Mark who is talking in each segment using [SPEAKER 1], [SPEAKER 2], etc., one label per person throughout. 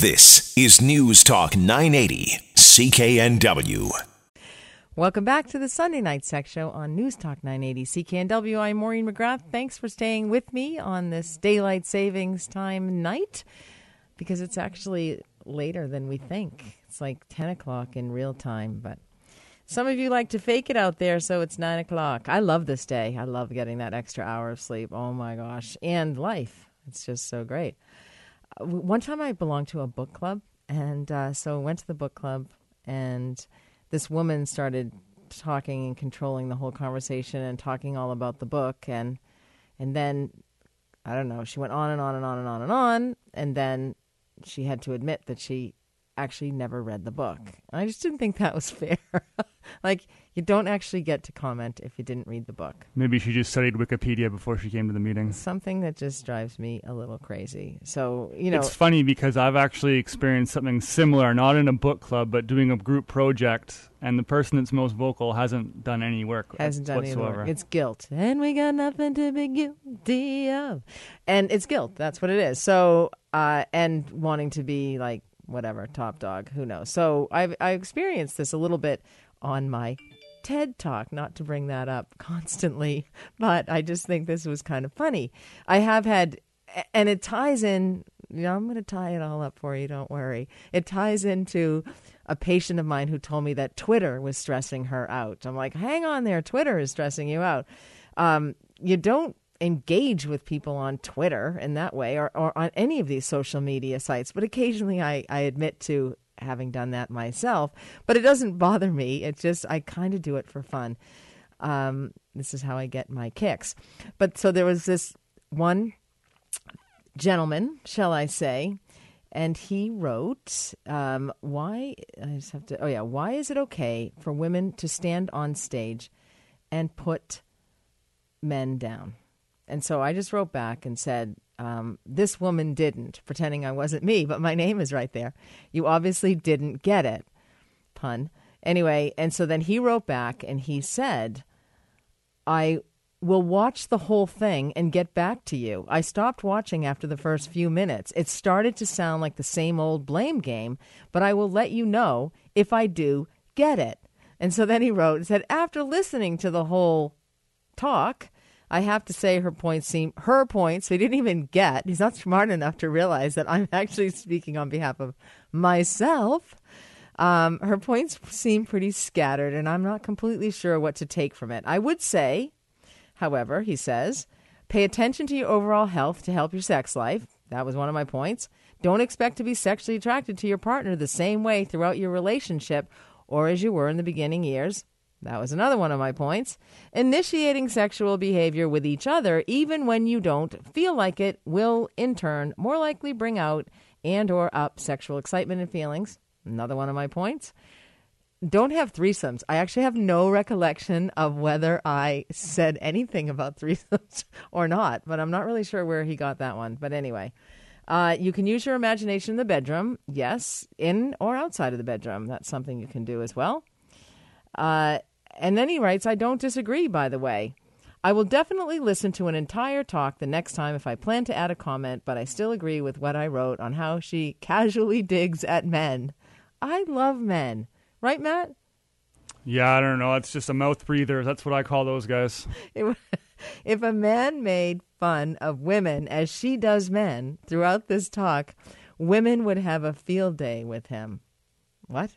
[SPEAKER 1] This is News Talk 980, CKNW.
[SPEAKER 2] Welcome back to the Sunday Night Sex Show on News Talk 980 CKNW. I'm Maureen McGrath. Thanks for staying with me on this daylight savings time night because it's actually later than we think. It's like 10 o'clock in real time, but some of you like to fake it out there, so it's 9 o'clock. I love this day. I love getting that extra hour of sleep. Oh my gosh. And life. It's just so great. One time I belonged to a book club, and uh, so I went to the book club and this woman started talking and controlling the whole conversation and talking all about the book and and then I don't know, she went on and on and on and on and on and then she had to admit that she actually never read the book. And I just didn't think that was fair. like you don't actually get to comment if you didn't read the book.
[SPEAKER 3] Maybe she just studied Wikipedia before she came to the meeting.
[SPEAKER 2] Something that just drives me a little crazy. So, you know,
[SPEAKER 3] It's funny because I've actually experienced something similar, not in a book club, but doing a group project, and the person that's most vocal hasn't done any work
[SPEAKER 2] hasn't done any
[SPEAKER 3] whatsoever.
[SPEAKER 2] work. It's guilt, and we got nothing to be guilty of, and it's guilt. That's what it is. So, uh, and wanting to be like whatever top dog, who knows? So, I've I experienced this a little bit on my TED talk. Not to bring that up constantly, but I just think this was kind of funny. I have had, and it ties in. You know, I'm going to tie it all up for you. Don't worry. It ties into a patient of mine who told me that Twitter was stressing her out. I'm like, hang on there, Twitter is stressing you out. Um, you don't engage with people on Twitter in that way or, or on any of these social media sites, but occasionally I, I admit to having done that myself. But it doesn't bother me. It's just I kind of do it for fun. Um, this is how I get my kicks. But so there was this one gentleman, shall I say, and he wrote, um, "Why I just have to? Oh yeah, why is it okay for women to stand on stage and put men down?" And so I just wrote back and said, um, "This woman didn't," pretending I wasn't me, but my name is right there. You obviously didn't get it, pun. Anyway, and so then he wrote back and he said, "I." will watch the whole thing and get back to you. I stopped watching after the first few minutes. It started to sound like the same old blame game, but I will let you know if I do get it. And so then he wrote and said, after listening to the whole talk, I have to say her points seem her points he didn't even get. He's not smart enough to realize that I'm actually speaking on behalf of myself. Um, her points seem pretty scattered, and I'm not completely sure what to take from it. I would say, However, he says, pay attention to your overall health to help your sex life. That was one of my points. Don't expect to be sexually attracted to your partner the same way throughout your relationship or as you were in the beginning years. That was another one of my points. Initiating sexual behavior with each other even when you don't feel like it will in turn more likely bring out and or up sexual excitement and feelings. Another one of my points don't have threesomes. I actually have no recollection of whether I said anything about threesomes or not, but I'm not really sure where he got that one. But anyway, uh, you can use your imagination in the bedroom. Yes, in or outside of the bedroom. That's something you can do as well. Uh, and then he writes, I don't disagree, by the way. I will definitely listen to an entire talk the next time if I plan to add a comment, but I still agree with what I wrote on how she casually digs at men. I love men. Right, Matt?
[SPEAKER 3] Yeah, I don't know. It's just a mouth breather. That's what I call those guys.
[SPEAKER 2] If, if a man made fun of women as she does men throughout this talk, women would have a field day with him. What?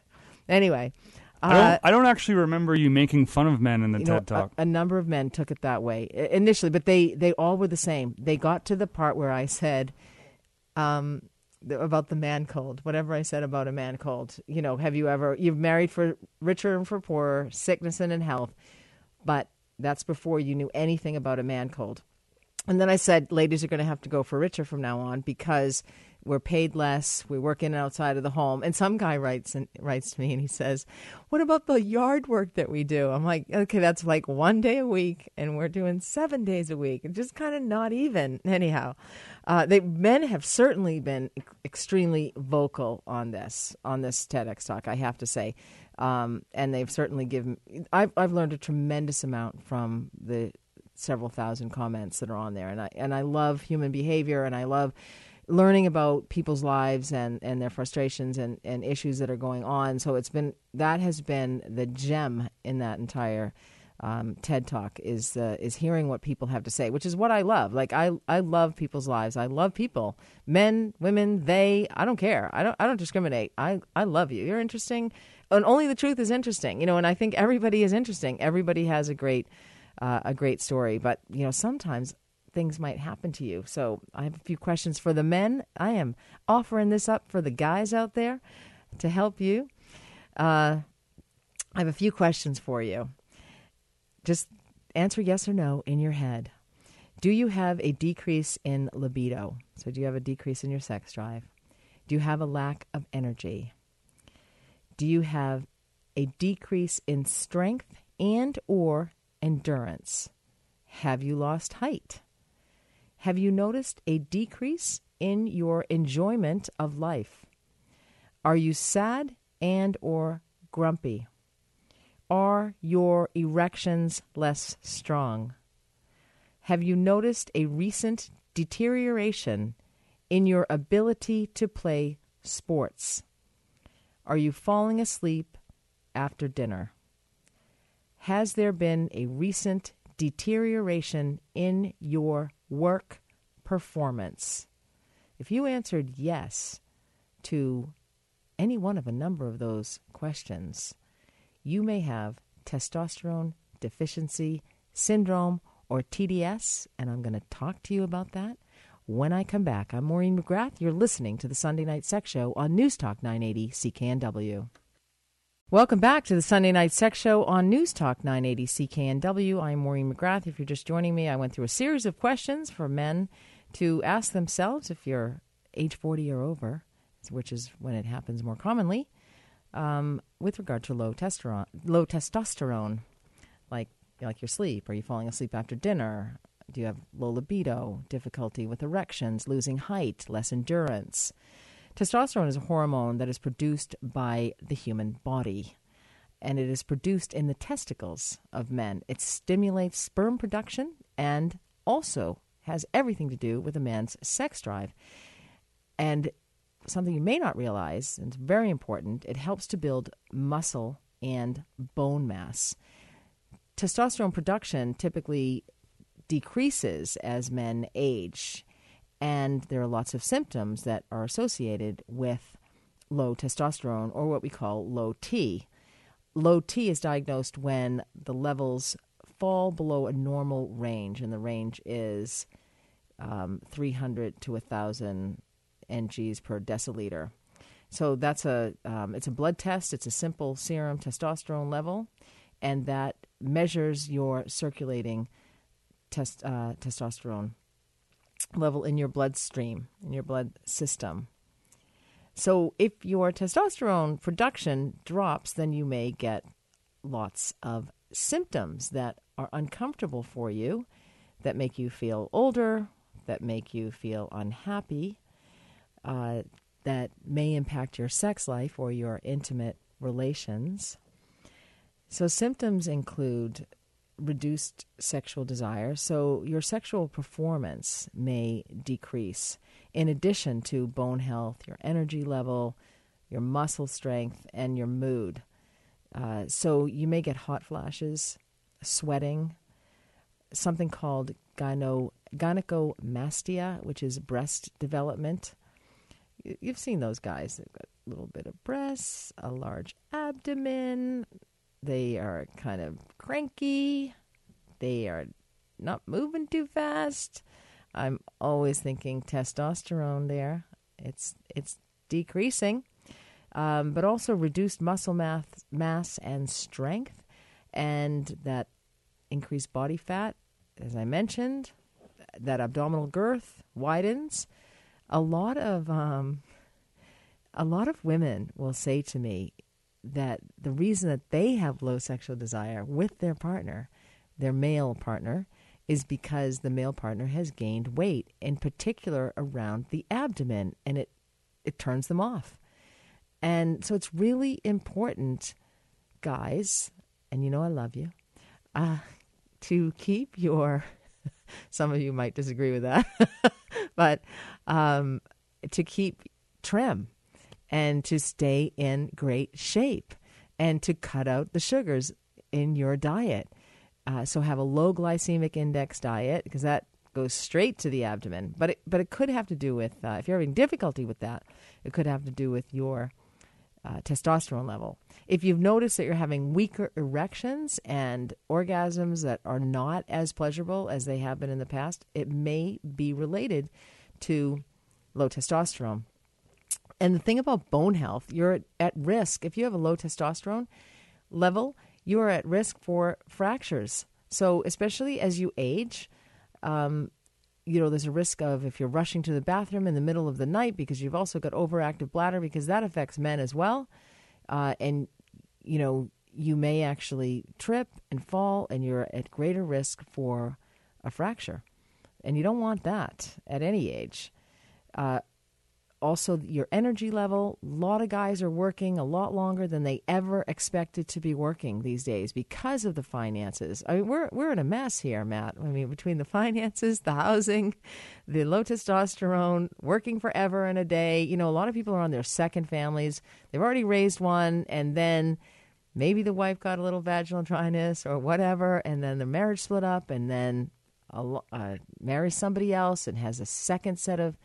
[SPEAKER 2] Anyway,
[SPEAKER 3] I
[SPEAKER 2] uh,
[SPEAKER 3] don't. I don't actually remember you making fun of men in the
[SPEAKER 2] you
[SPEAKER 3] TED
[SPEAKER 2] know,
[SPEAKER 3] talk.
[SPEAKER 2] A, a number of men took it that way initially, but they they all were the same. They got to the part where I said, um, about the man cold. Whatever I said about a man cold. You know, have you ever you've married for richer and for poorer, sickness and in health, but that's before you knew anything about a man cold. And then I said, ladies are going to have to go for richer from now on because we're paid less. We work in and outside of the home. And some guy writes and writes to me and he says, "What about the yard work that we do?" I'm like, "Okay, that's like one day a week, and we're doing seven days a week. It's just kind of not even." Anyhow, uh, they men have certainly been extremely vocal on this on this TEDx talk. I have to say. Um, and they've certainly given. I've I've learned a tremendous amount from the several thousand comments that are on there, and I and I love human behavior, and I love learning about people's lives and, and their frustrations and, and issues that are going on. So it's been that has been the gem in that entire um, TED Talk is uh, is hearing what people have to say, which is what I love. Like I I love people's lives. I love people, men, women, they. I don't care. I don't I don't discriminate. I I love you. You're interesting, and only the truth is interesting. You know, and I think everybody is interesting. Everybody has a great uh, a great story, but you know sometimes things might happen to you. So I have a few questions for the men. I am offering this up for the guys out there to help you. Uh, I have a few questions for you. Just answer yes or no in your head. Do you have a decrease in libido? So, do you have a decrease in your sex drive? Do you have a lack of energy? Do you have a decrease in strength and or endurance? Have you lost height? Have you noticed a decrease in your enjoyment of life? Are you sad and or grumpy? Are your erections less strong? Have you noticed a recent deterioration in your ability to play sports? Are you falling asleep after dinner? Has there been a recent deterioration in your work performance? If you answered yes to any one of a number of those questions, you may have testosterone deficiency syndrome or TDS, and I'm going to talk to you about that when I come back. I'm Maureen McGrath. You're listening to the Sunday Night Sex Show on News Talk 980 CKNW. Welcome back to the Sunday Night Sex Show on News Talk 980 CKNW. I'm Maureen McGrath. If you're just joining me, I went through a series of questions for men to ask themselves if you're age 40 or over, which is when it happens more commonly, um, with regard to low testosterone. Low testosterone, like like your sleep. Are you falling asleep after dinner? Do you have low libido, difficulty with erections, losing height, less endurance? Testosterone is a hormone that is produced by the human body, and it is produced in the testicles of men. It stimulates sperm production and also has everything to do with a man's sex drive. And something you may not realize, and it's very important, it helps to build muscle and bone mass. Testosterone production typically decreases as men age and there are lots of symptoms that are associated with low testosterone or what we call low T. Low T is diagnosed when the levels fall below a normal range, and the range is um, 300 to 1,000 NGs per deciliter. So that's a um, it's a blood test. It's a simple serum testosterone level, and that measures your circulating test, uh, testosterone level in your bloodstream, in your blood system. So, if your testosterone production drops, then you may get lots of symptoms that are uncomfortable for you, that make you feel older, that make you feel unhappy, uh, that may impact your sex life or your intimate relations. So, symptoms include reduced sexual desire, so your sexual performance may decrease. In addition to bone health, your energy level, your muscle strength, and your mood. Uh, so you may get hot flashes, sweating, something called gyno, gynecomastia, which is breast development. You've seen those guys. They've got a little bit of breasts, a large abdomen, they are kind of cranky. They are not moving too fast. I'm always thinking testosterone there. It's it's decreasing, um, but also reduced muscle mass, mass and strength, and that increased body fat, as I mentioned, that abdominal girth widens. A lot of um, a lot of women will say to me, that the reason that they have low sexual desire with their partner, their male partner, is because the male partner has gained weight, in particular around the abdomen, and it it turns them off. And so it's really important, guys, and you know I love you, uh, to keep your. some of you might disagree with that, but um, to keep trim and to stay in great shape and to cut out the sugars in your diet. Uh, so have a low glycemic index diet because that goes straight to the abdomen. But it, but it could have to do with uh, if you're having difficulty with that, it could have to do with your uh, testosterone level. If you've noticed that you're having weaker erections and orgasms that are not as pleasurable as they have been in the past, it may be related to low testosterone. And the thing about bone health, you're at risk. If you have a low testosterone level, you are at risk for fractures. So, especially as you age, um, you know, there's a risk of if you're rushing to the bathroom in the middle of the night because you've also got overactive bladder, because that affects men as well. Uh, and, you know, you may actually trip and fall, and you're at greater risk for a fracture. And you don't want that at any age. Uh, also your energy level. A lot of guys are working a lot longer than they ever expected to be working these days because of the finances. I mean, we're we're in a mess here, Matt. I mean, between the finances, the housing, the low testosterone, working forever in a day. You know, a lot of people are on their second families. They've already raised one, and then maybe the wife got a little vaginal dryness or whatever, and then the marriage split up, and then uh, marries somebody else and has a second set of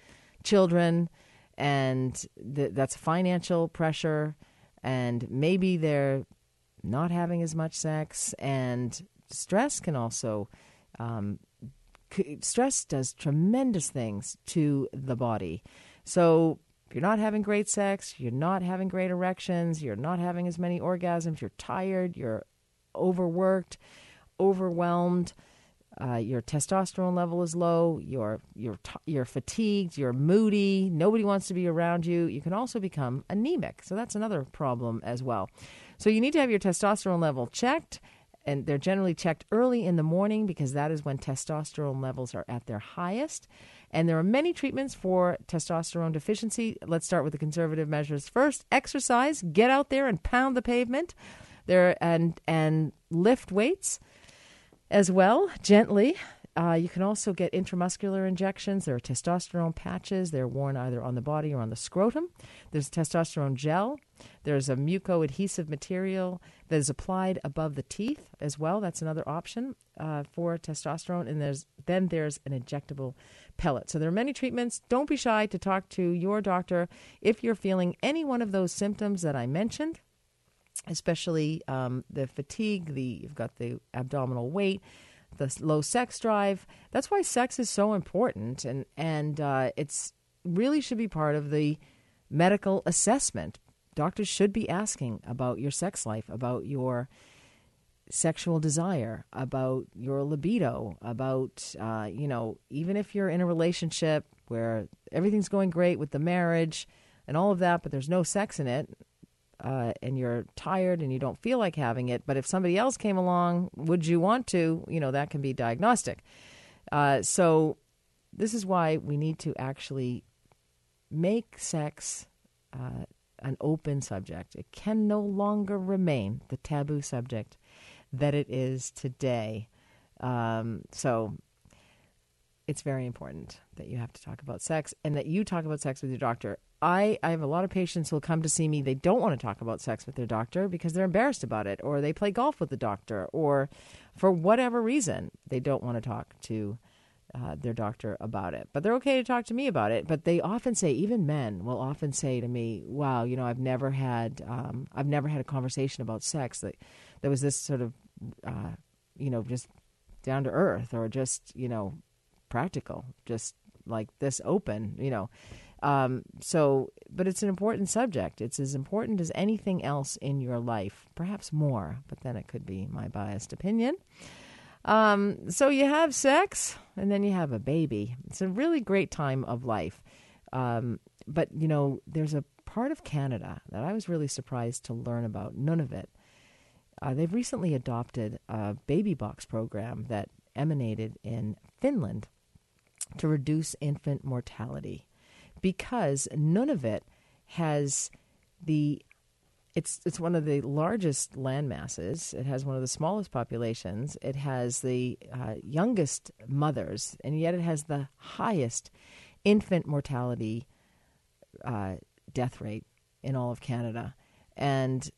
[SPEAKER 2] children and th- that's financial pressure, and maybe they're not having as much sex, and stress can also. Um, c- stress does tremendous things to the body. So if you're not having great sex, you're not having great erections, you're not having as many orgasms, you're tired, you're overworked, overwhelmed, uh, your testosterone level is low, you're, you're, you're fatigued, you're moody, nobody wants to be around you, you can also become anemic. So that's another problem as well. So you need to have your testosterone level checked, and they're generally checked early in the morning because that is when testosterone levels are at their highest. And there are many treatments for testosterone deficiency. Let's start with the conservative measures first. Exercise, get out there and pound the pavement. There and and lift weights as well, gently. Uh, you can also get intramuscular injections. There are testosterone patches. They're worn either on the body or on the scrotum. There's testosterone gel. There's a muco-adhesive material that is applied above the teeth as well. That's another option uh, for testosterone. And there's then there's an injectable pellet. So there are many treatments. Don't be shy to talk to your doctor if you're feeling any one of those symptoms that I mentioned especially um, the fatigue, the you've got the abdominal weight, the low sex drive. That's why sex is so important, and and uh, it's really should be part of the medical assessment. Doctors should be asking about your sex life, about your sexual desire, about your libido, about uh, you know even if you're in a relationship where everything's going great with the marriage and all of that, but there's no sex in it uh, and you're tired and you don't feel like having it, but if somebody else came along, would you want to? You know, that can be diagnostic. Uh, so, this is why we need to actually make sex uh, an open subject. It can no longer remain the taboo subject that it is today. Um, so, it's very important that you have to talk about sex and that you talk about sex with your doctor. I, I have a lot of patients who'll come to see me. They don't want to talk about sex with their doctor because they're embarrassed about it, or they play golf with the doctor, or for whatever reason, they don't want to talk to uh, their doctor about it. But they're okay to talk to me about it. But they often say, even men will often say to me, "Wow, you know, I've never had, um, I've never had a conversation about sex that there was this sort of, uh, you know, just down to earth, or just you know, practical, just like this open, you know." Um, so, but it's an important subject. It's as important as anything else in your life, perhaps more, but then it could be my biased opinion. Um, so you have sex and then you have a baby. It's a really great time of life. Um, but, you know, there's a part of Canada that I was really surprised to learn about, None Nunavut. Uh, they've recently adopted a baby box program that emanated in Finland to reduce infant mortality because Nunavut has the it's it's one of the largest land masses. It has one of the smallest populations. It has the uh, youngest mothers, and yet it has the highest infant mortality uh, death rate in all of Canada, and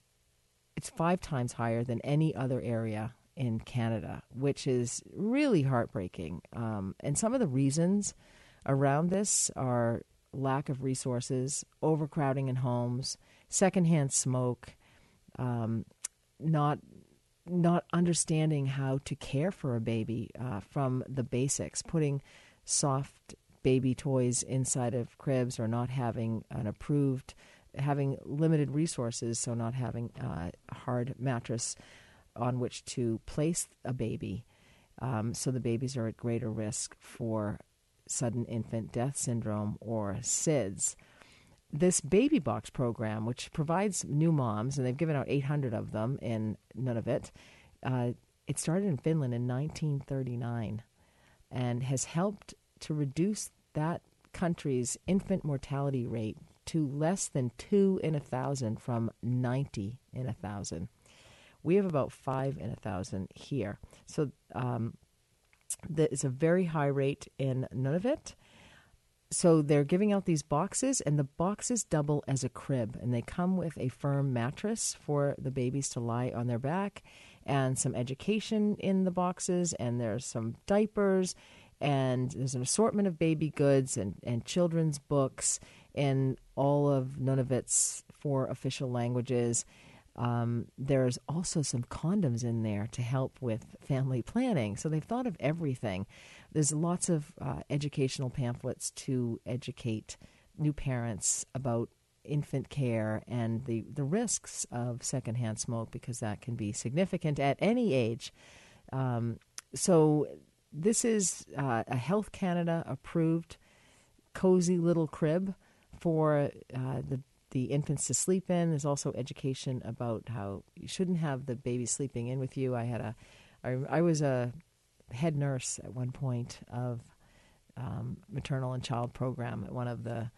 [SPEAKER 2] it's five times higher than any other area in Canada, which is really heartbreaking. Um, and some of the reasons around this are lack of resources, overcrowding in homes, secondhand smoke, um, not not understanding how to care for a baby uh, from the basics, putting soft baby toys inside of cribs or not having an approved, having limited resources, so not having uh, a hard mattress on which to place a baby. Um, so the babies are at greater risk for sudden infant death syndrome or SIDS. This baby box program, which provides new moms, and they've given out 800 of them in Nunavut, uh, it started in Finland in 1939 and has helped to reduce that country's infant mortality rate to less than two in a thousand from 90 in a thousand. We have about five in a thousand here. So um, there's a very high rate in Nunavut. So they're giving out these boxes, and the boxes double as a crib, and they come with a firm mattress for the babies to lie on their back, and some education in the boxes, and there's some diapers, and there's an assortment of baby goods and, and children's books in all of Nunavut's four official languages. Um, there's also some condoms in there to help with family planning. So they've thought of everything. There's lots of uh, educational pamphlets to educate new parents about infant care and the, the risks of secondhand smoke because that can be significant at any age. Um, so this is uh, a Health Canada approved cozy little crib for uh, the the infants to sleep in. There's also education about how you shouldn't have the baby sleeping in with you. I had a, I, I was a head nurse at one point of um, maternal and child program at one of the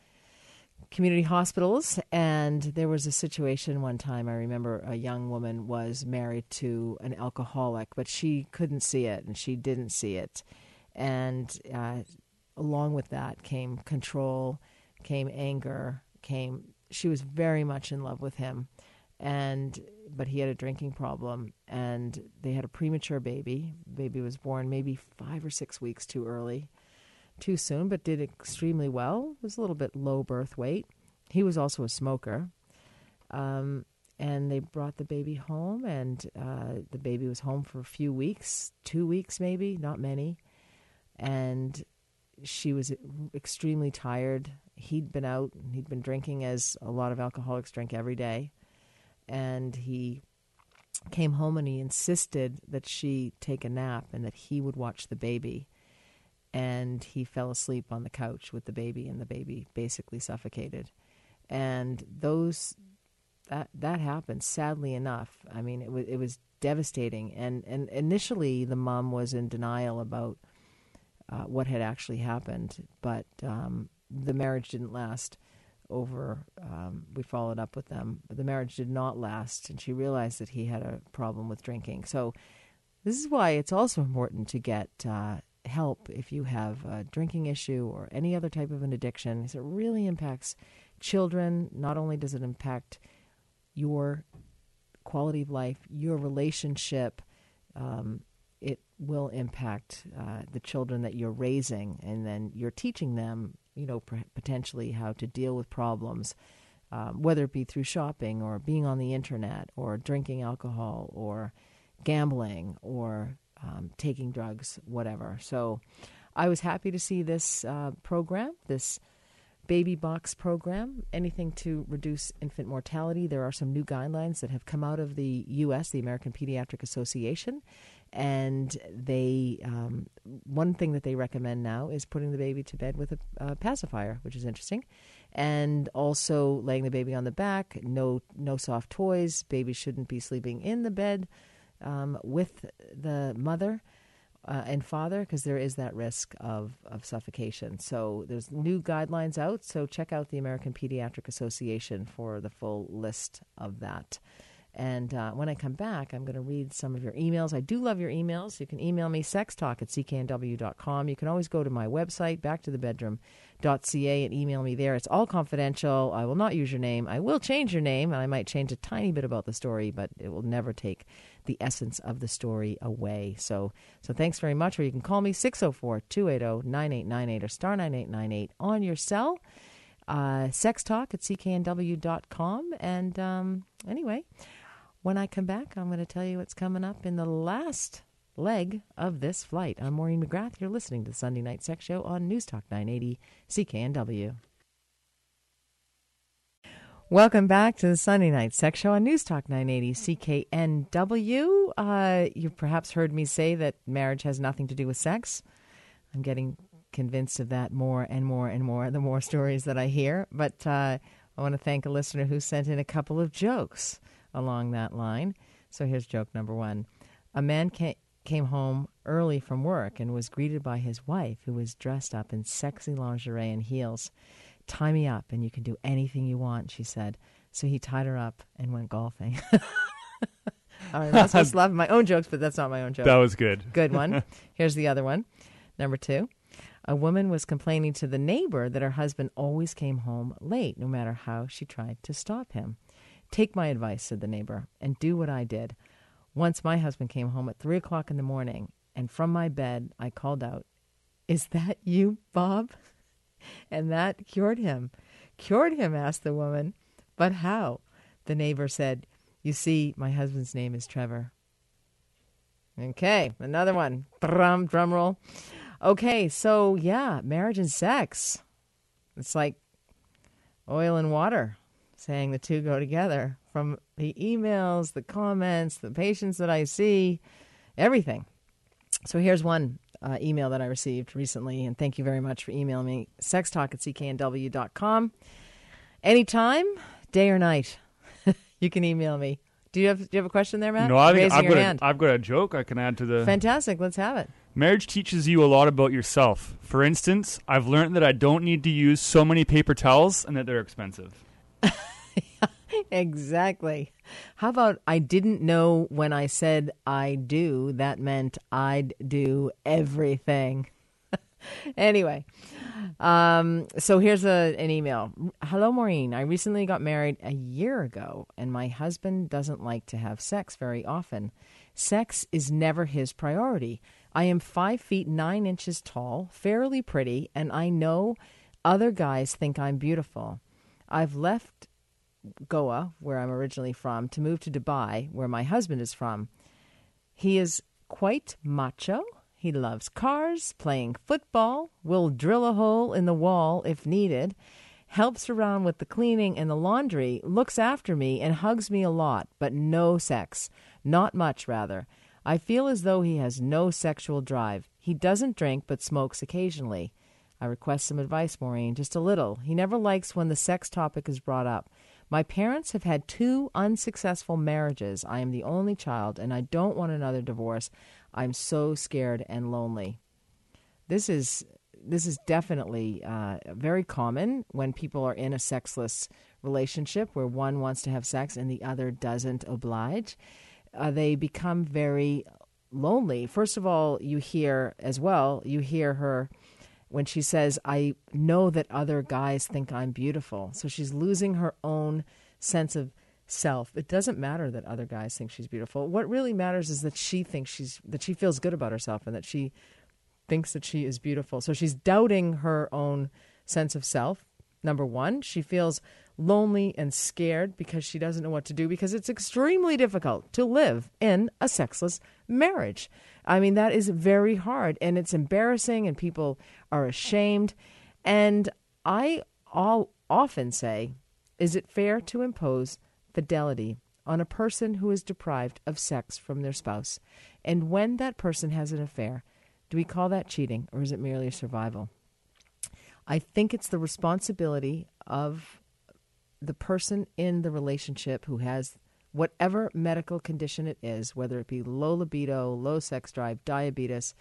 [SPEAKER 2] community hospitals and there was a situation one time i remember a young woman was married to an alcoholic but she couldn't see it and she didn't see it and uh, along with that came control came anger came she was very much in love with him and but he had a drinking problem and they had a premature baby. Baby was born maybe 5 or 6 weeks too early too soon but did extremely well. Was a little bit low birth weight. He was also a smoker. Um, and they brought the baby home and uh, the baby was home for a few weeks two weeks maybe not many. And she was extremely tired he'd been out, he'd been drinking as a lot of alcoholics drink every day, and he came home and he insisted that she take a nap and that he would watch the baby. And he fell asleep on the couch with the baby, and the baby basically suffocated. And those that that happened. Sadly enough, I mean, it was it was devastating. And and initially, the mom was in denial about uh, what had actually happened, but um, the marriage didn't last over um, we followed up with them. The marriage did not last and she realized that he had a problem with drinking. So this is why it's also important to get uh, help if you have a drinking issue or any other type of an addiction because it really impacts children. Not only does it impact your quality of life your relationship um, will impact uh, the children that you're raising and then you're teaching them you know, potentially how to deal with problems, um, whether it be through shopping or being on the internet or drinking alcohol or gambling or um, taking drugs, whatever. So I was happy to see this uh, program, this baby box program, anything to reduce infant mortality. There are some new guidelines that have come out of the U.S., the American Pediatric Association, and they um, one thing that they recommend now is putting the baby to bed with a, a, pacifier, which is interesting, and also laying the baby on the back. No, no soft toys. Baby shouldn't be sleeping in the bed um, with the mother. Uh, and father, because there is that risk of, of suffocation. So there's new guidelines out. So check out the American Pediatric Association for the full list of that. And uh, when I come back, I'm going to read some of your emails. I do love your emails. You can email me sextalk at cknw.com. You can always go to my website, backtothebedroom.ca, and email me there. It's all confidential. I will not use your name. I will change your name, and I might change a tiny bit about the story, but it will never take the essence of the story away. So, so thanks very much. Or you can call me 604 280 9898 or star 9898 on your cell. Uh, sex talk at cknw.com. And um, anyway, when I come back, I'm going to tell you what's coming up in the last leg of this flight. I'm Maureen McGrath. You're listening to the Sunday Night Sex Show on News Talk 980 CKNW. Welcome back to the Sunday Night Sex Show on News Talk 980 CKNW. Uh, you've perhaps heard me say that marriage has nothing to do with sex. I'm getting convinced of that more and more and more the more stories that I hear. But uh, I want to thank a listener who sent in a couple of jokes along that line. So here's joke number one A man ca- came home early from work and was greeted by his wife, who was dressed up in sexy lingerie and heels. Tie me up and you can do anything you want, she said. So he tied her up and went golfing. All right, I'm supposed to laugh at my own jokes, but that's not my own joke.
[SPEAKER 3] That was good.
[SPEAKER 2] Good one. Here's the other one. Number two. A woman was complaining to the neighbor that her husband always came home late, no matter how she tried to stop him. Take my advice, said the neighbor, and do what I did. Once my husband came home at three o'clock in the morning, and from my bed I called out, Is that you, Bob? And that cured him. Cured him, asked the woman. But how? The neighbor said, You see, my husband's name is Trevor. Okay, another one. Drum, drum roll. Okay, so yeah, marriage and sex. It's like oil and water, saying the two go together. From the emails, the comments, the patients that I see, everything. So here's one uh, email that I received recently, and thank you very much for emailing me. Sextalk at cknw.com. Anytime, day or night, you can email me. Do you have Do you have a question there, Matt?
[SPEAKER 3] No, I think I've got,
[SPEAKER 2] hand.
[SPEAKER 3] a, I've got a joke I can add to the.
[SPEAKER 2] Fantastic. Let's have it.
[SPEAKER 3] Marriage teaches you a lot about yourself. For instance, I've learned that I don't need to use so many paper towels and that they're expensive.
[SPEAKER 2] Exactly. How about I didn't know when I said I do, that meant I'd do everything. anyway, um, so here's a, an email. Hello, Maureen. I recently got married a year ago, and my husband doesn't like to have sex very often. Sex is never his priority. I am five feet nine inches tall, fairly pretty, and I know other guys think I'm beautiful. I've left Goa, where I'm originally from, to move to Dubai, where my husband is from. He is quite macho. He loves cars, playing football, will drill a hole in the wall if needed, helps around with the cleaning and the laundry, looks after me, and hugs me a lot, but no sex. Not much, rather. I feel as though he has no sexual drive. He doesn't drink, but smokes occasionally. I request some advice, Maureen, just a little. He never likes when the sex topic is brought up. My parents have had two unsuccessful marriages. I am the only child, and I don't want another divorce. I'm so scared and lonely. This is this is definitely uh, very common when people are in a sexless relationship where one wants to have sex and the other doesn't oblige. Uh, they become very lonely. First of all, you hear as well. You hear her when she says, I know that other guys think I'm beautiful. So she's losing her own sense of self. It doesn't matter that other guys think she's beautiful. What really matters is that she thinks she's that she feels good about herself and that she thinks that she is beautiful. So she's doubting her own sense of self. Number 1, she feels lonely and scared because she doesn't know what to do because it's extremely difficult to live in a sexless marriage. I mean, that is very hard and it's embarrassing, and people are ashamed. And I all often say, is it fair to impose fidelity on a person who is deprived of sex from their spouse? And when that person has an affair, do we call that cheating or is it merely a survival? I think it's the responsibility of the person in the relationship who has whatever medical condition it is, whether it be low libido, low sex drive, diabetes,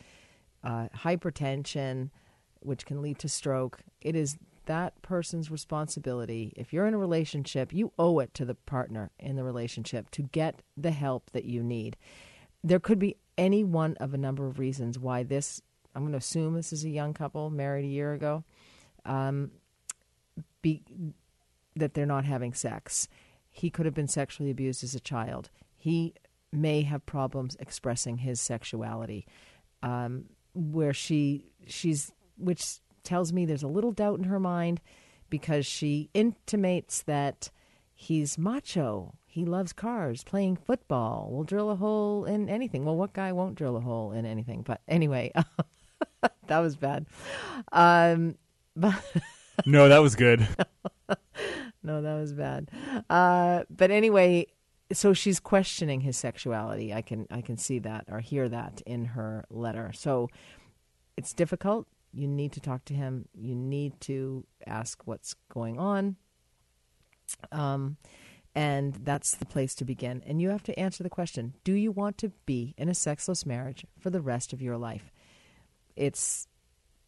[SPEAKER 2] uh, hypertension, which can lead to stroke. It is that person's responsibility. If you're in a relationship, you owe it to the partner in the relationship to get the help that you need. There could be any one of a number of reasons why this, I'm going to assume this is a young couple married a year ago, um, be, that they're not having sex. He could have been sexually abused as a child. He may have problems expressing his sexuality. Um, where she she's which tells me there's a little doubt in her mind because she intimates that he's macho. He loves cars, playing football, will drill a hole in anything. Well, what guy won't drill a hole in anything? But anyway, that was bad. Um, but
[SPEAKER 3] no, that was good.
[SPEAKER 2] no, that was bad. Uh, but anyway, so she's questioning his sexuality. I can I can see that or hear that in her letter. So it's difficult. You need to talk to him. You need to ask what's going on. Um, and that's the place to begin. And you have to answer the question Do you want to be in a sexless marriage for the rest of your life? It's,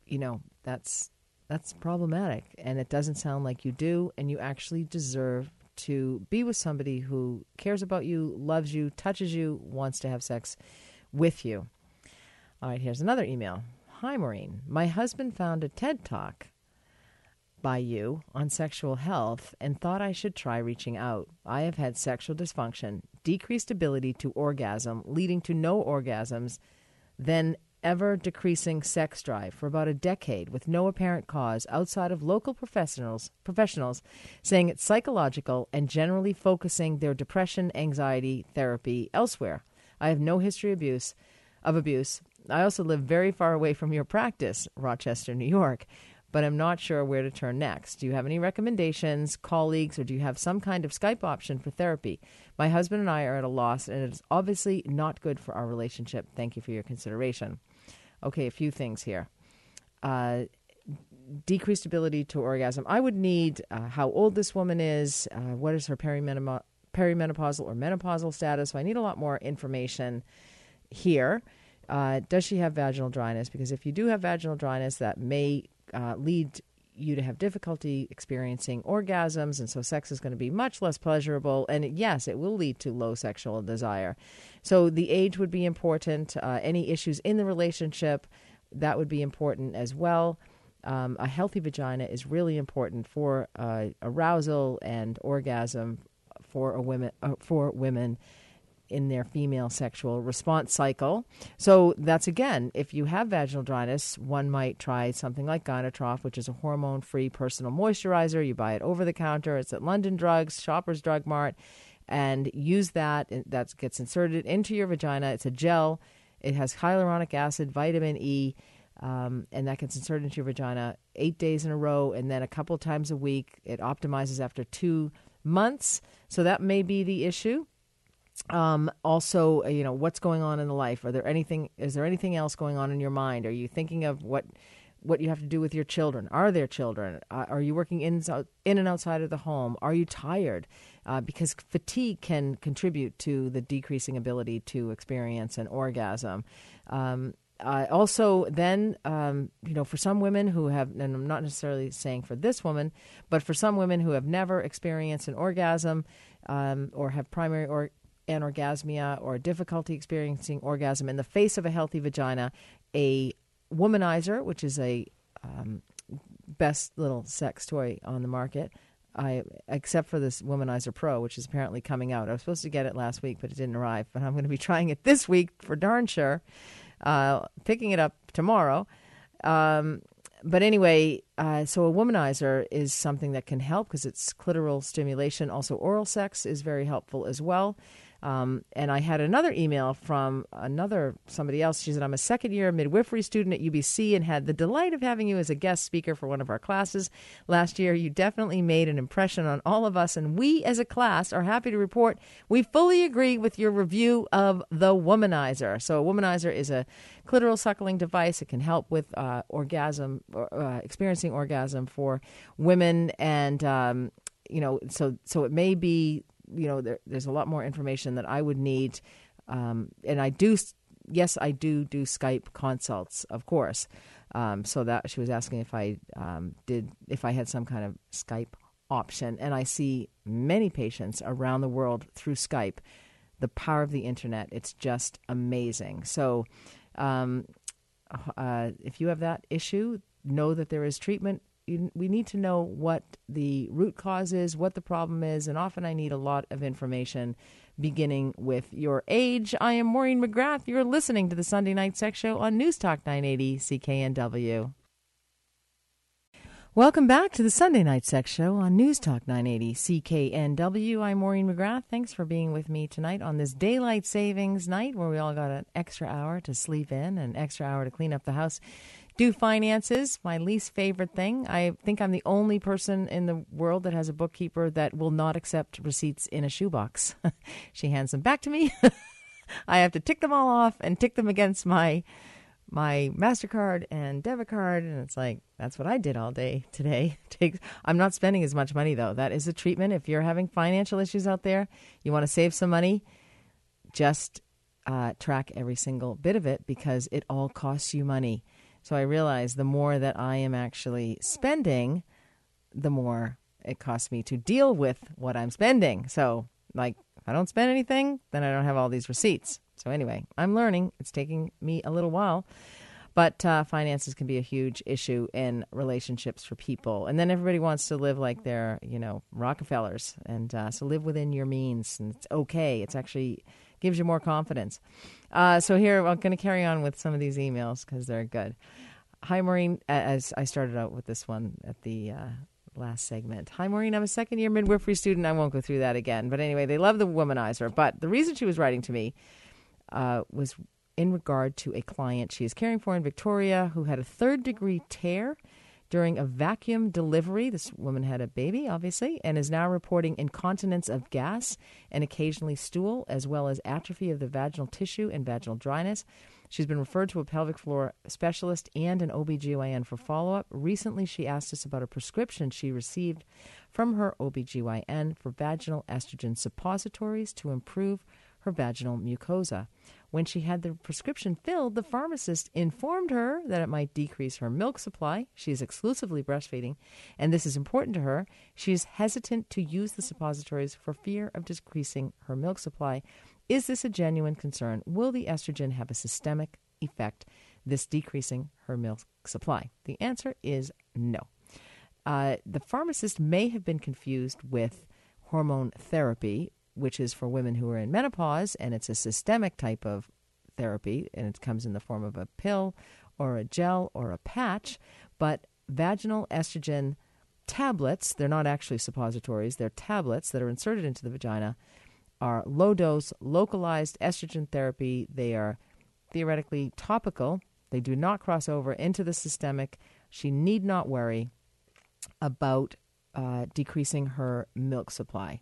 [SPEAKER 2] you know, that's. That's problematic, and it doesn't sound like you do, and you actually deserve to be with somebody who cares about you, loves you, touches you, wants to have sex with you. All right, here's another email. Hi, Maureen. My husband found a TED talk by you on sexual health and thought I should try reaching out. I have had sexual dysfunction, decreased ability to orgasm, leading to no orgasms, then ever decreasing sex drive for about a decade with no apparent cause outside of local professionals professionals saying it's psychological and generally focusing their depression anxiety therapy elsewhere. I have no history of abuse of abuse I also live very far away from your practice, Rochester, New York, but I'm not sure where to turn next. Do you have any recommendations, colleagues, or do you have some kind of Skype option for therapy? My husband and I are at a loss, and it is obviously not good for our relationship. Thank you for your consideration. Okay, a few things here. Uh, decreased ability to orgasm. I would need uh, how old this woman is, uh, what is her perimenopausal or menopausal status. So I need a lot more information here. Uh, does she have vaginal dryness? Because if you do have vaginal dryness, that may uh, lead you to have difficulty experiencing orgasms, and so sex is going to be much less pleasurable. And yes, it will lead to low sexual desire. So the age would be important. Uh, any issues in the relationship, that would be important as well. Um, a healthy vagina is really important for uh, arousal and orgasm for a women uh, for women in their female sexual response cycle. So that's again, if you have vaginal dryness, one might try something like Gynatrof, which is a hormone-free personal moisturizer. You buy it over the counter. It's at London Drugs, Shoppers Drug Mart, and use that. That gets inserted into your vagina. It's a gel. It has hyaluronic acid, vitamin E. Um, and that gets inserted into your vagina eight days in a row and then a couple times a week. It optimizes after two months. So that may be the issue. Um, also, uh, you know, what's going on in the life? Are there anything? Is there anything else going on in your mind? Are you thinking of what what you have to do with your children? Are there children? Uh, are you working in in and outside of the home? Are you tired? Uh, because fatigue can contribute to the decreasing ability to experience an orgasm. Um, uh, also, then, um, you know, for some women who have, and I'm not necessarily saying for this woman, but for some women who have never experienced an orgasm um, or have primary or anorgasmia or difficulty experiencing orgasm in the face of a healthy vagina, a womanizer, which is a um, best little sex toy on the market. I except for this Womanizer Pro, which is apparently coming out. I was supposed to get it last week, but it didn't arrive. But I'm going to be trying it this week for darn sure. Uh, picking it up tomorrow. Um, but anyway, uh, so a womanizer is something that can help because it's clitoral stimulation. Also, oral sex is very helpful as well. Um, and I had another email from another somebody else. She said, I'm a second year midwifery student at UBC and had the delight of having you as a guest speaker for one of our classes last year. You definitely made an impression on all of us, and we as a class are happy to report we fully agree with your review of the Womanizer. So, a Womanizer is a clitoral suckling device. It can help with uh, orgasm, uh, experiencing orgasm for women, and um, you know, so so it may be you know, there, there's a lot more information that I would need. Um, and I do, yes, I do do Skype consults, of course. Um, so that she was asking if I um, did if I had some kind of Skype option, and I see many patients around the world through Skype. The power of the internet, it's just amazing. So, um, uh, if you have that issue, know that there is treatment. You, we need to know what the root cause is, what the problem is, and often I need a lot of information beginning with your age. I am Maureen McGrath. You're listening to the Sunday Night Sex Show on News Talk 980 CKNW. Welcome back to the Sunday Night Sex Show on News Talk 980 CKNW. I'm Maureen McGrath. Thanks for being with me tonight on this daylight savings night where we all got an extra hour to sleep in, an extra hour to clean up the house. Do finances, my least favorite thing. I think I'm the only person in the world that has a bookkeeper that will not accept receipts in a shoebox. she hands them back to me. I have to tick them all off and tick them against my my Mastercard and debit card, and it's like that's what I did all day today. I'm not spending as much money though. That is a treatment. If you're having financial issues out there, you want to save some money, just uh, track every single bit of it because it all costs you money. So I realize the more that I am actually spending, the more it costs me to deal with what I'm spending. So like if I don't spend anything, then I don't have all these receipts. So, anyway, I'm learning. It's taking me a little while. But uh, finances can be a huge issue in relationships for people. And then everybody wants to live like they're, you know, Rockefellers. And uh, so live within your means. And it's okay. It's actually gives you more confidence. Uh, so here, I'm going to carry on with some of these emails because they're good. Hi, Maureen. As I started out with this one at the uh, last segment. Hi, Maureen. I'm a second year midwifery student. I won't go through that again. But anyway, they love the womanizer. But the reason she was writing to me uh, was in regard to a client she is caring for in Victoria who had a third degree tear during a vacuum delivery. This woman had a baby, obviously, and is now reporting incontinence of gas and occasionally stool, as well as atrophy of the vaginal tissue and vaginal dryness. She's been referred to a pelvic floor specialist and an OBGYN for follow up. Recently, she asked us about a prescription she received from her OBGYN for vaginal estrogen suppositories to improve her vaginal mucosa. When she had the prescription filled, the pharmacist informed her that it might decrease her milk supply. She is exclusively breastfeeding, and this is important to her. She is hesitant to use the suppositories for fear of decreasing her milk supply. Is this a genuine concern? Will the estrogen have a systemic effect, this decreasing her milk supply? The answer is no. Uh, the pharmacist may have been confused with hormone therapy, which is for women who are in menopause, and it's a systemic type of therapy, and it comes in the form of a pill or a gel or a patch. But vaginal estrogen tablets, they're not actually suppositories, they're tablets that are inserted into the vagina, are low dose, localized estrogen therapy. They are theoretically topical, they do not cross over into the systemic. She need not worry about uh, decreasing her milk supply.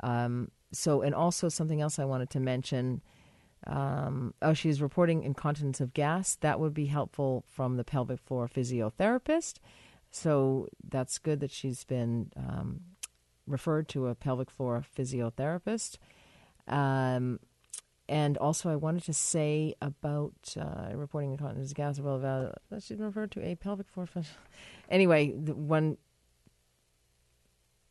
[SPEAKER 2] Um, so, and also something else I wanted to mention. Um, oh, she's reporting incontinence of gas. That would be helpful from the pelvic floor physiotherapist. So that's good that she's been um, referred to a pelvic floor physiotherapist. Um, and also, I wanted to say about uh, reporting incontinence of gas. Well, she's been referred to a pelvic floor. anyway, the one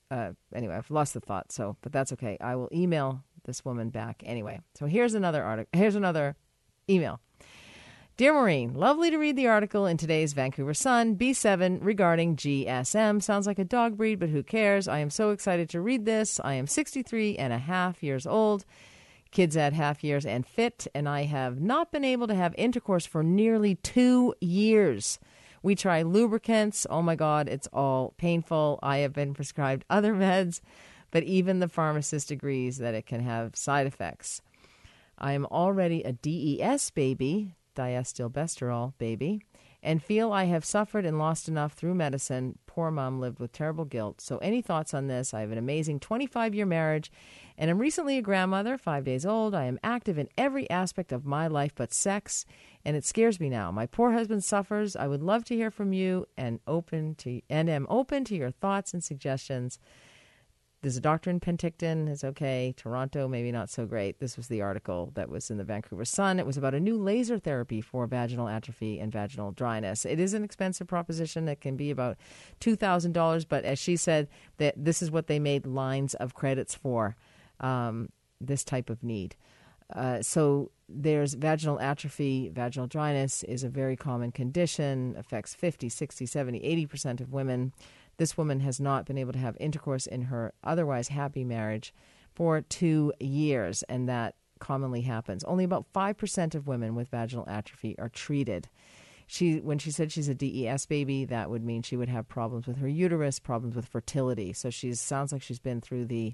[SPEAKER 2] uh, anyway, I've lost the thought. So, but that's okay. I will email this woman back anyway. So here's another article. Here's another email. Dear Maureen, lovely to read the article in today's Vancouver Sun, B7, regarding GSM. Sounds like a dog breed, but who cares? I am so excited to read this. I am 63 and a half years old, kids at half years and fit, and I have not been able to have intercourse for nearly two years. We try lubricants. Oh my God, it's all painful. I have been prescribed other meds, but even the pharmacist agrees that it can have side effects. I am already a DES baby, diacetylbesterol baby, and feel I have suffered and lost enough through medicine. Poor mom lived with terrible guilt. So, any thoughts on this? I have an amazing 25 year marriage and am recently a grandmother, five days old. I am active in every aspect of my life but sex, and it scares me now. My poor husband suffers. I would love to hear from you and open to and am open to your thoughts and suggestions. there's a doctor in Penticton is okay. Toronto, maybe not so great. This was the article that was in the Vancouver Sun. It was about a new laser therapy for vaginal atrophy and vaginal dryness. It is an expensive proposition. It can be about two thousand dollars, but as she said, that this is what they made lines of credits for um, this type of need. Uh, so there's vaginal atrophy, vaginal dryness is a very common condition, affects 50, 60, 70, 80% of women. This woman has not been able to have intercourse in her otherwise happy marriage for two years, and that commonly happens. Only about 5% of women with vaginal atrophy are treated. She, when she said she's a DES baby, that would mean she would have problems with her uterus, problems with fertility. So she sounds like she's been through the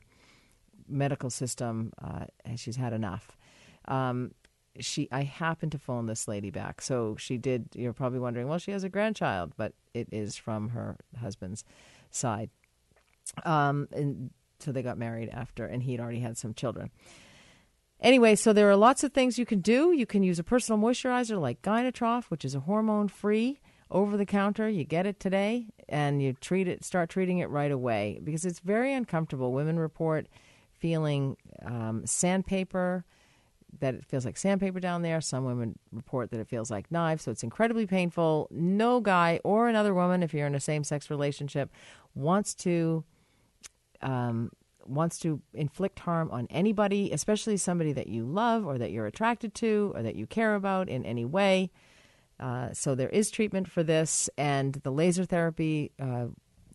[SPEAKER 2] medical system uh, she's had enough. Um, she I happened to phone this lady back. So she did you're probably wondering, well, she has a grandchild, but it is from her husband's side. Um and so they got married after and he'd already had some children. Anyway, so there are lots of things you can do. You can use a personal moisturizer like Gynatrof, which is a hormone free over the counter. You get it today and you treat it start treating it right away because it's very uncomfortable. Women report feeling um, sandpaper that it feels like sandpaper down there. Some women report that it feels like knives, so it's incredibly painful. No guy or another woman, if you're in a same-sex relationship, wants to um, wants to inflict harm on anybody, especially somebody that you love or that you're attracted to or that you care about in any way. Uh, so there is treatment for this, and the laser therapy. Uh,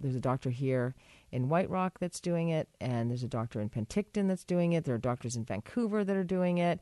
[SPEAKER 2] there's a doctor here in White Rock that's doing it, and there's a doctor in Penticton that's doing it. There are doctors in Vancouver that are doing it.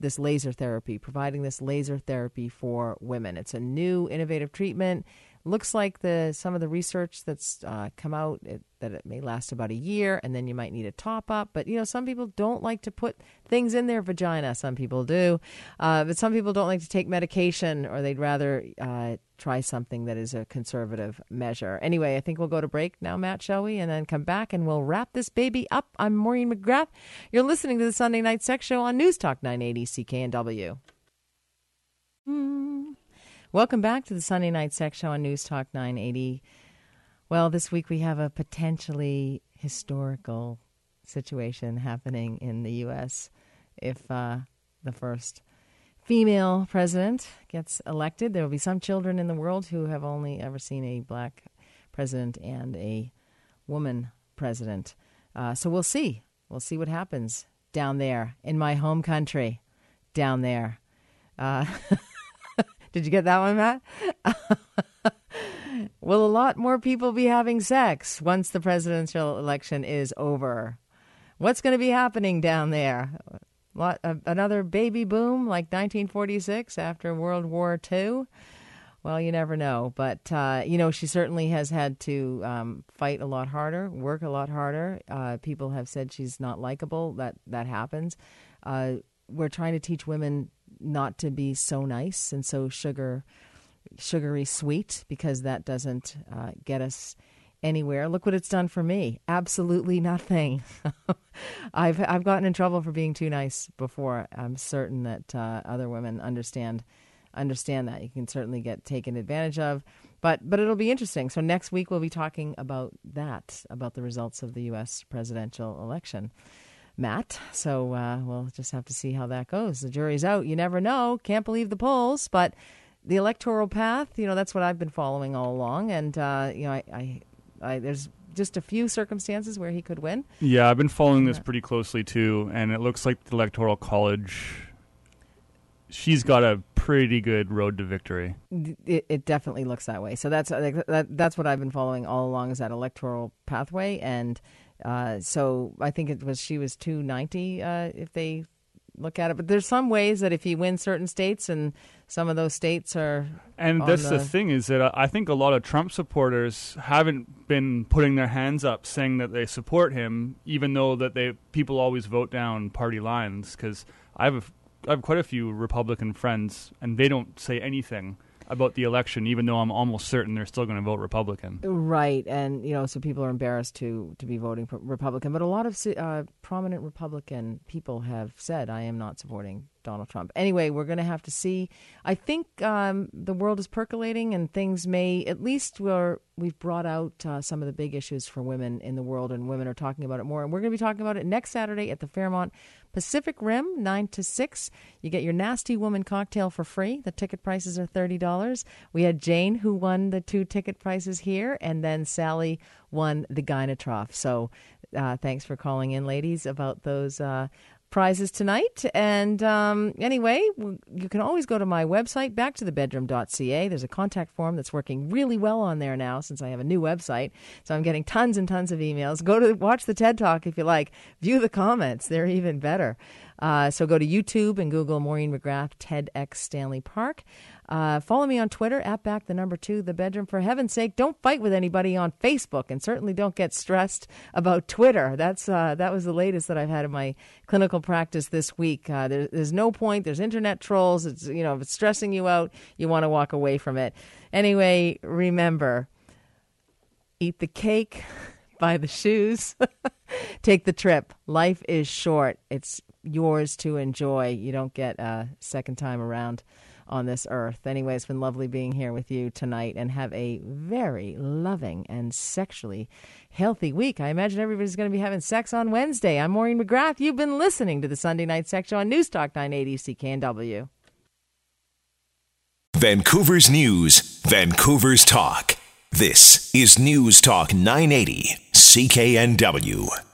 [SPEAKER 2] This laser therapy, providing this laser therapy for women. It's a new innovative treatment looks like the some of the research that's uh, come out it, that it may last about a year and then you might need a top up. But you know some people don't like to put things in their vagina. Some people do. Uh, but some people don't like to take medication or they'd rather uh, try something that is a conservative measure. Anyway i think we'll go to break now matt shall we? And then come back and we'll wrap this baby up. I'm maureen mcgrath. You're listening to the sunday night sex show on news talk 980 cknw mm. Welcome back to the Sunday Night Sex Show on News Talk 980. Well, this week we have a potentially historical situation happening in the U.S. If uh, the first female president gets elected, there will be some children in the world who have only ever seen a black president and a woman president. Uh, so we'll see. We'll see what happens down there in my home country, down there. Uh, Did you get that one, Matt? Will a lot more people be having sex once the presidential election is over? What's going to be happening down there? What, uh, another baby boom like 1946 after World War II? Well, you never know. But, uh, you know, she certainly has had to um, fight a lot harder, work a lot harder. Uh, people have said she's not likable. That, that happens. Uh, we're trying to teach women not to be so nice and so sugar sugary sweet because that doesn't uh, get us anywhere. Look what it's done for me. Absolutely nothing. I've I've gotten in trouble for being too nice before. I'm certain that uh, other women understand understand that. You can certainly get taken advantage of. But but it'll be interesting. So next week we'll be talking about that, about the results of the US presidential election. Matt. So uh, we'll just have to see how that goes. The jury's out. You never know. Can't believe the polls, but the electoral path, you know, that's what I've been following all along. And, uh, you know, I, I, I, there's just a few circumstances where he could win.
[SPEAKER 3] Yeah, I've been following this pretty closely too, and it looks like the Electoral College. She's got a pretty good road to victory.
[SPEAKER 2] It, it definitely looks that way. So that's that, that's what I've been following all along is that electoral pathway, and uh, so I think it was she was 290 uh, if they look at it. But there's some ways that if he wins certain states and some of those states are.
[SPEAKER 3] And that's the, the, thing is that I think a lot of Trump supporters haven't been putting their hands up saying that they support him, even though that they people always vote down party lines. Because I have a, I have quite a few Republican friends, and they don't say anything about the election, even though I'm almost certain they're still going to vote Republican.
[SPEAKER 2] Right, and you know, so people are embarrassed to to be voting Republican. But a lot of uh, prominent Republican people have said, "I am not supporting Donald Trump. Anyway, we're going to have to see. I think um, the world is percolating, and things may at least we're we've brought out uh, some of the big issues for women in the world, and women are talking about it more. And we're going to be talking about it next Saturday at the Fairmont Pacific Rim, nine to six. You get your nasty woman cocktail for free. The ticket prices are thirty dollars. We had Jane who won the two ticket prices here, and then Sally won the Gynatrof. So. Uh, thanks for calling in, ladies, about those uh, prizes tonight. And um, anyway, you can always go to my website, backtothebedroom.ca. There's a contact form that's working really well on there now since I have a new website. So I'm getting tons and tons of emails. Go to watch the TED Talk if you like. View the comments, they're even better. Uh, so go to YouTube and Google Maureen McGrath TEDx Stanley Park. Uh, follow me on Twitter at back the number two the bedroom. For heaven's sake, don't fight with anybody on Facebook, and certainly don't get stressed about Twitter. That's uh, that was the latest that I've had in my clinical practice this week. Uh, there, there's no point. There's internet trolls. It's you know if it's stressing you out, you want to walk away from it. Anyway, remember, eat the cake, buy the shoes, take the trip. Life is short. It's yours to enjoy. You don't get a second time around on this earth. Anyway, it's been lovely being here with you tonight and have a very loving and sexually healthy week. I imagine everybody's going to be having sex on Wednesday. I'm Maureen McGrath. You've been listening to the Sunday Night Sex Show on News Talk 980 CKNW.
[SPEAKER 1] Vancouver's News, Vancouver's Talk. This is News Talk 980 CKNW.